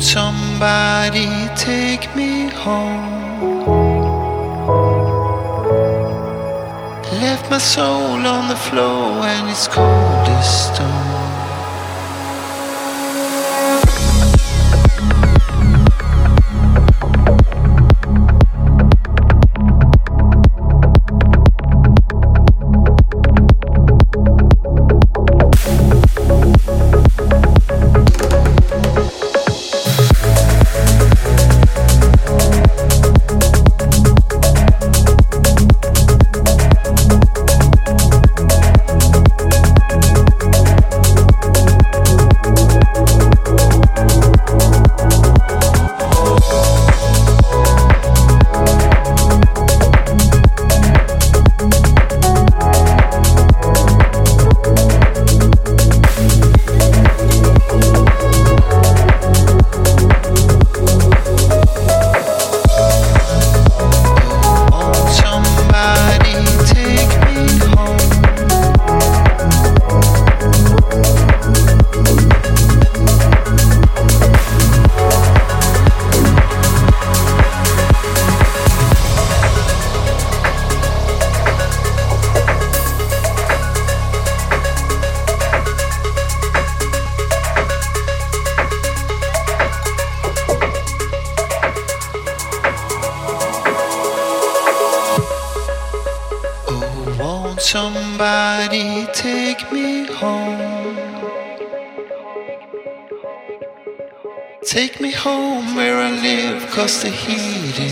somebody take me home. Left my soul on the floor and it's cold as stone.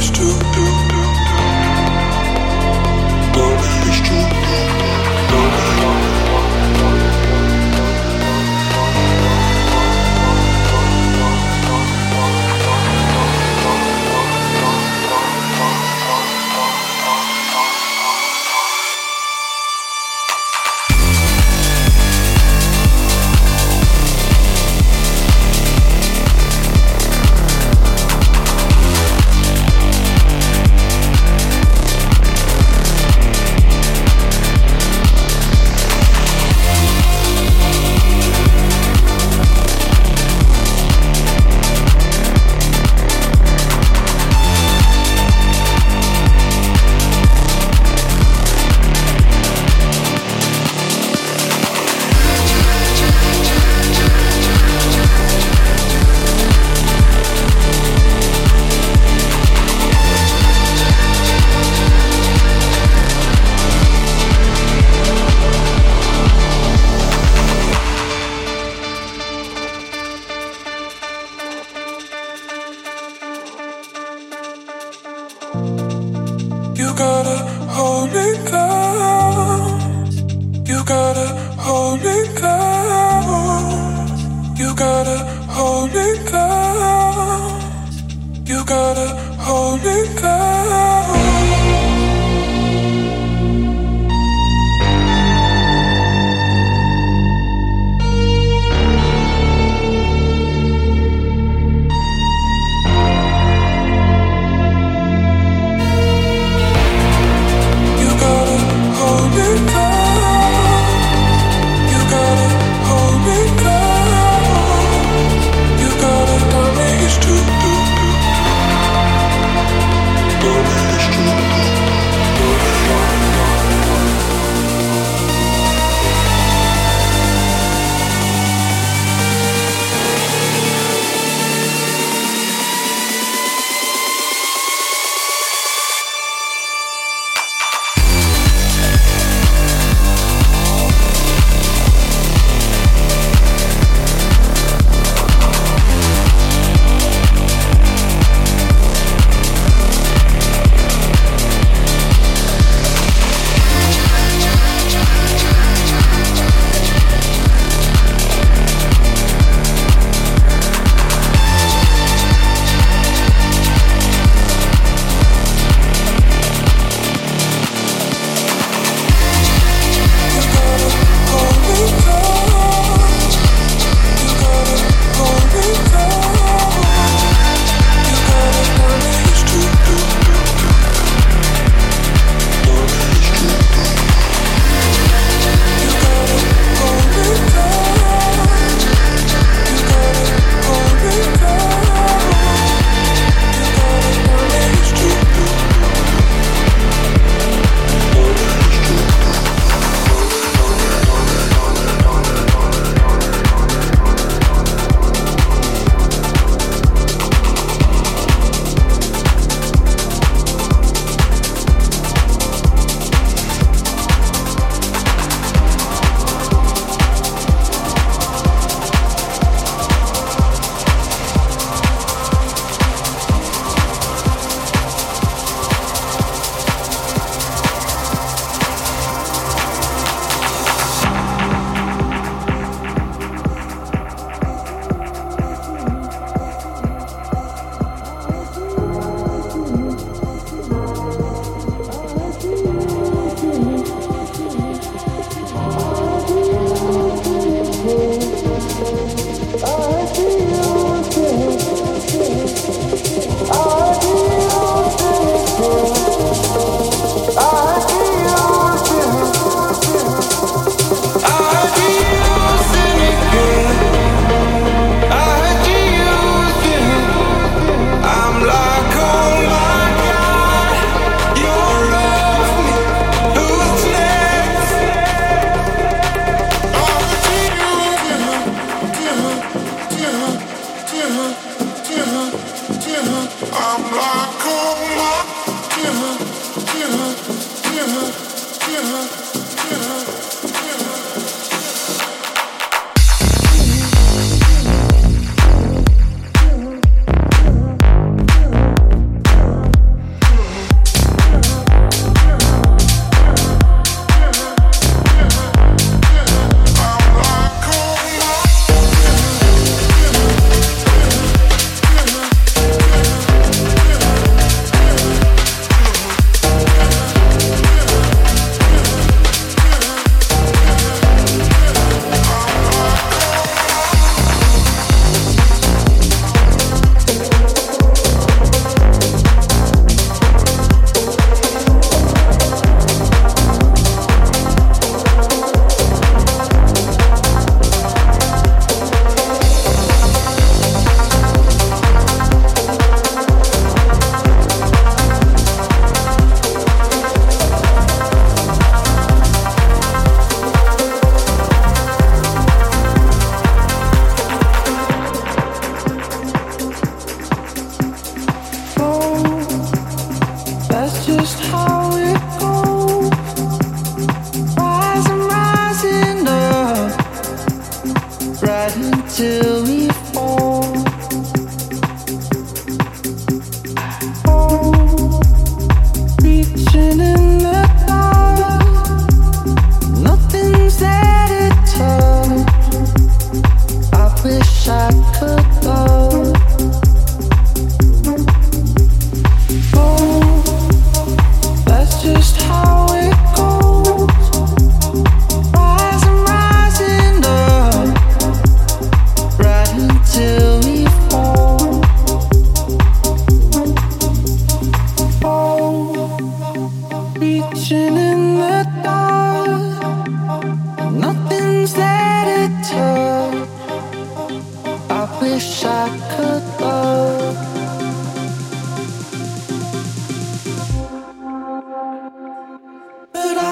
It's true.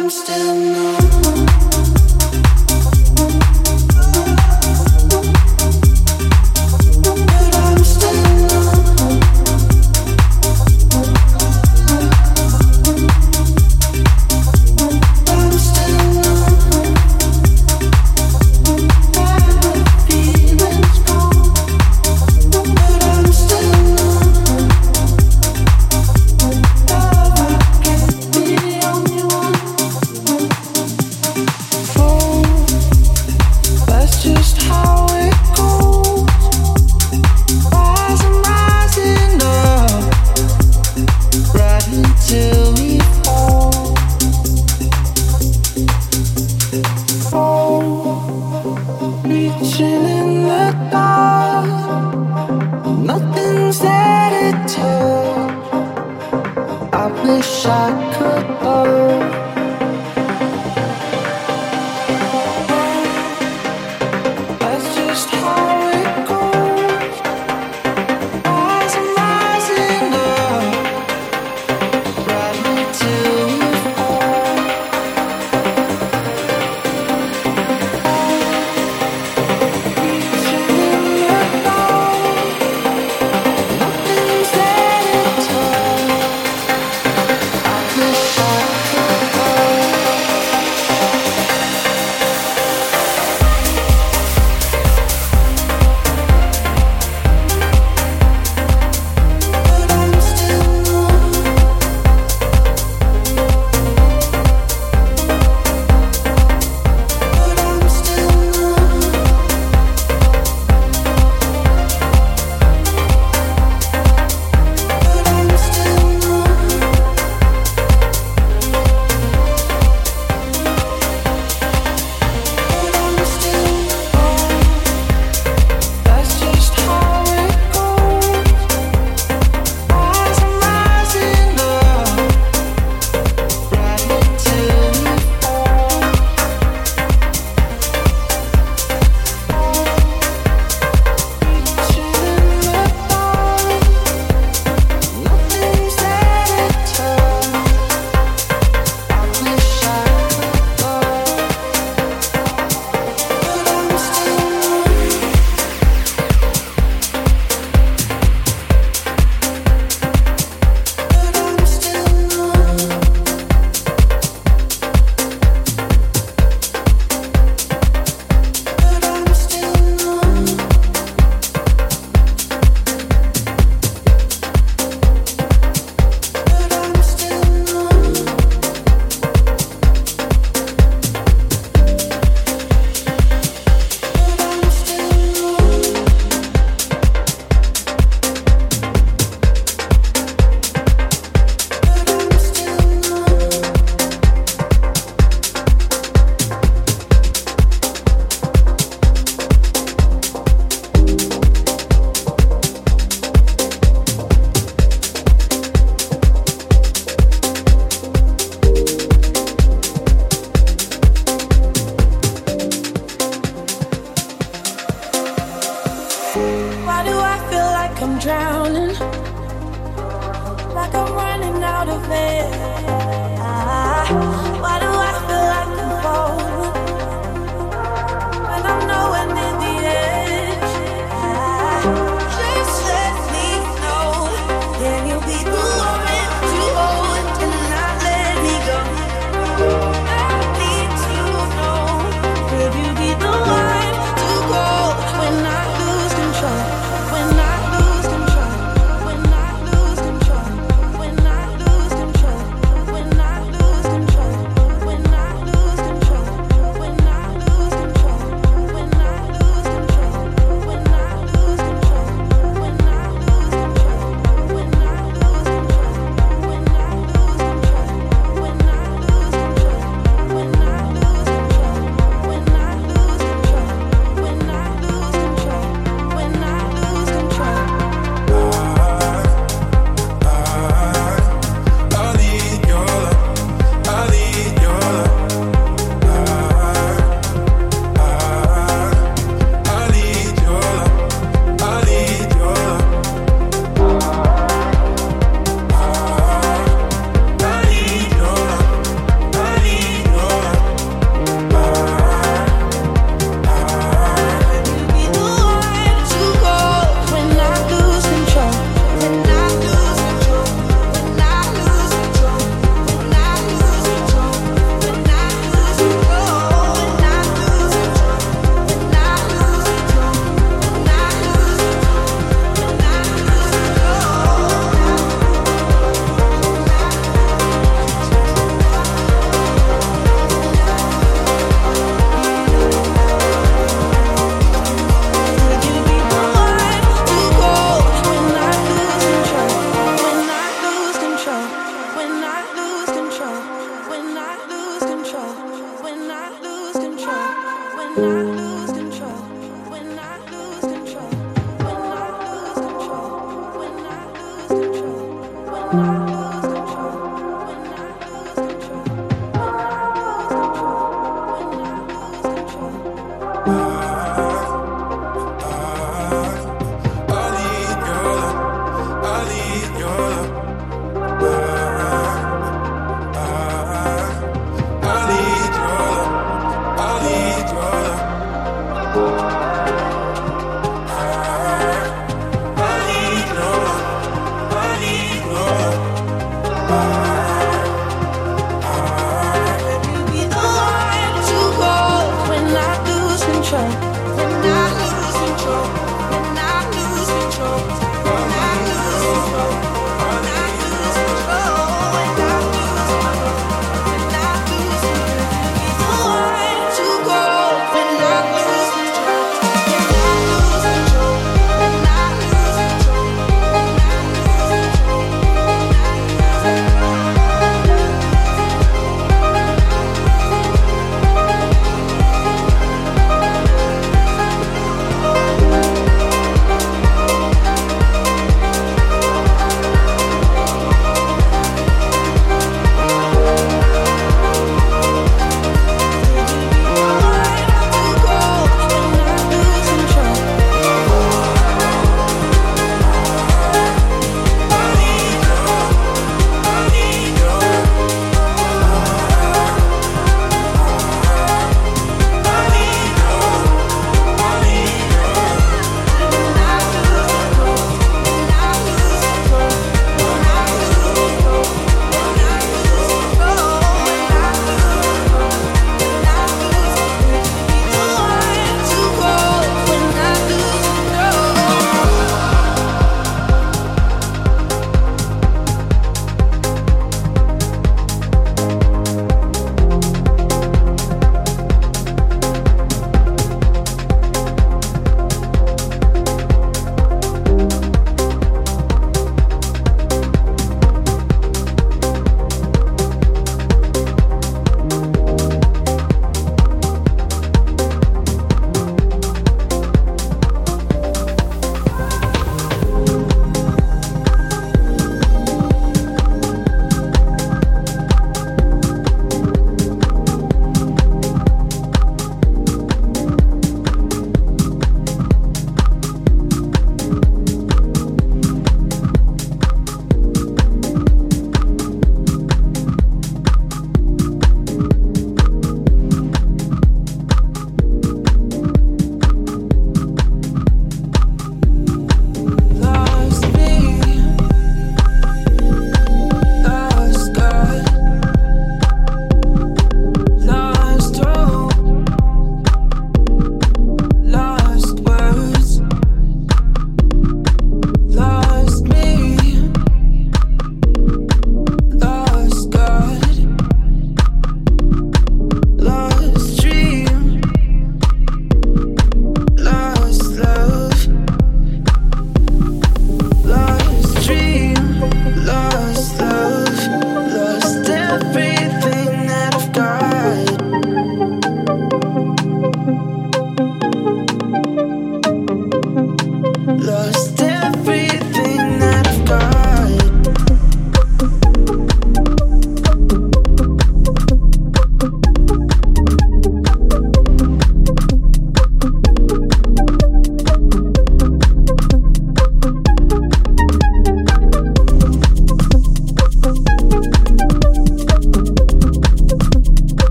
I'm still numb. drowning, like I'm running out of air.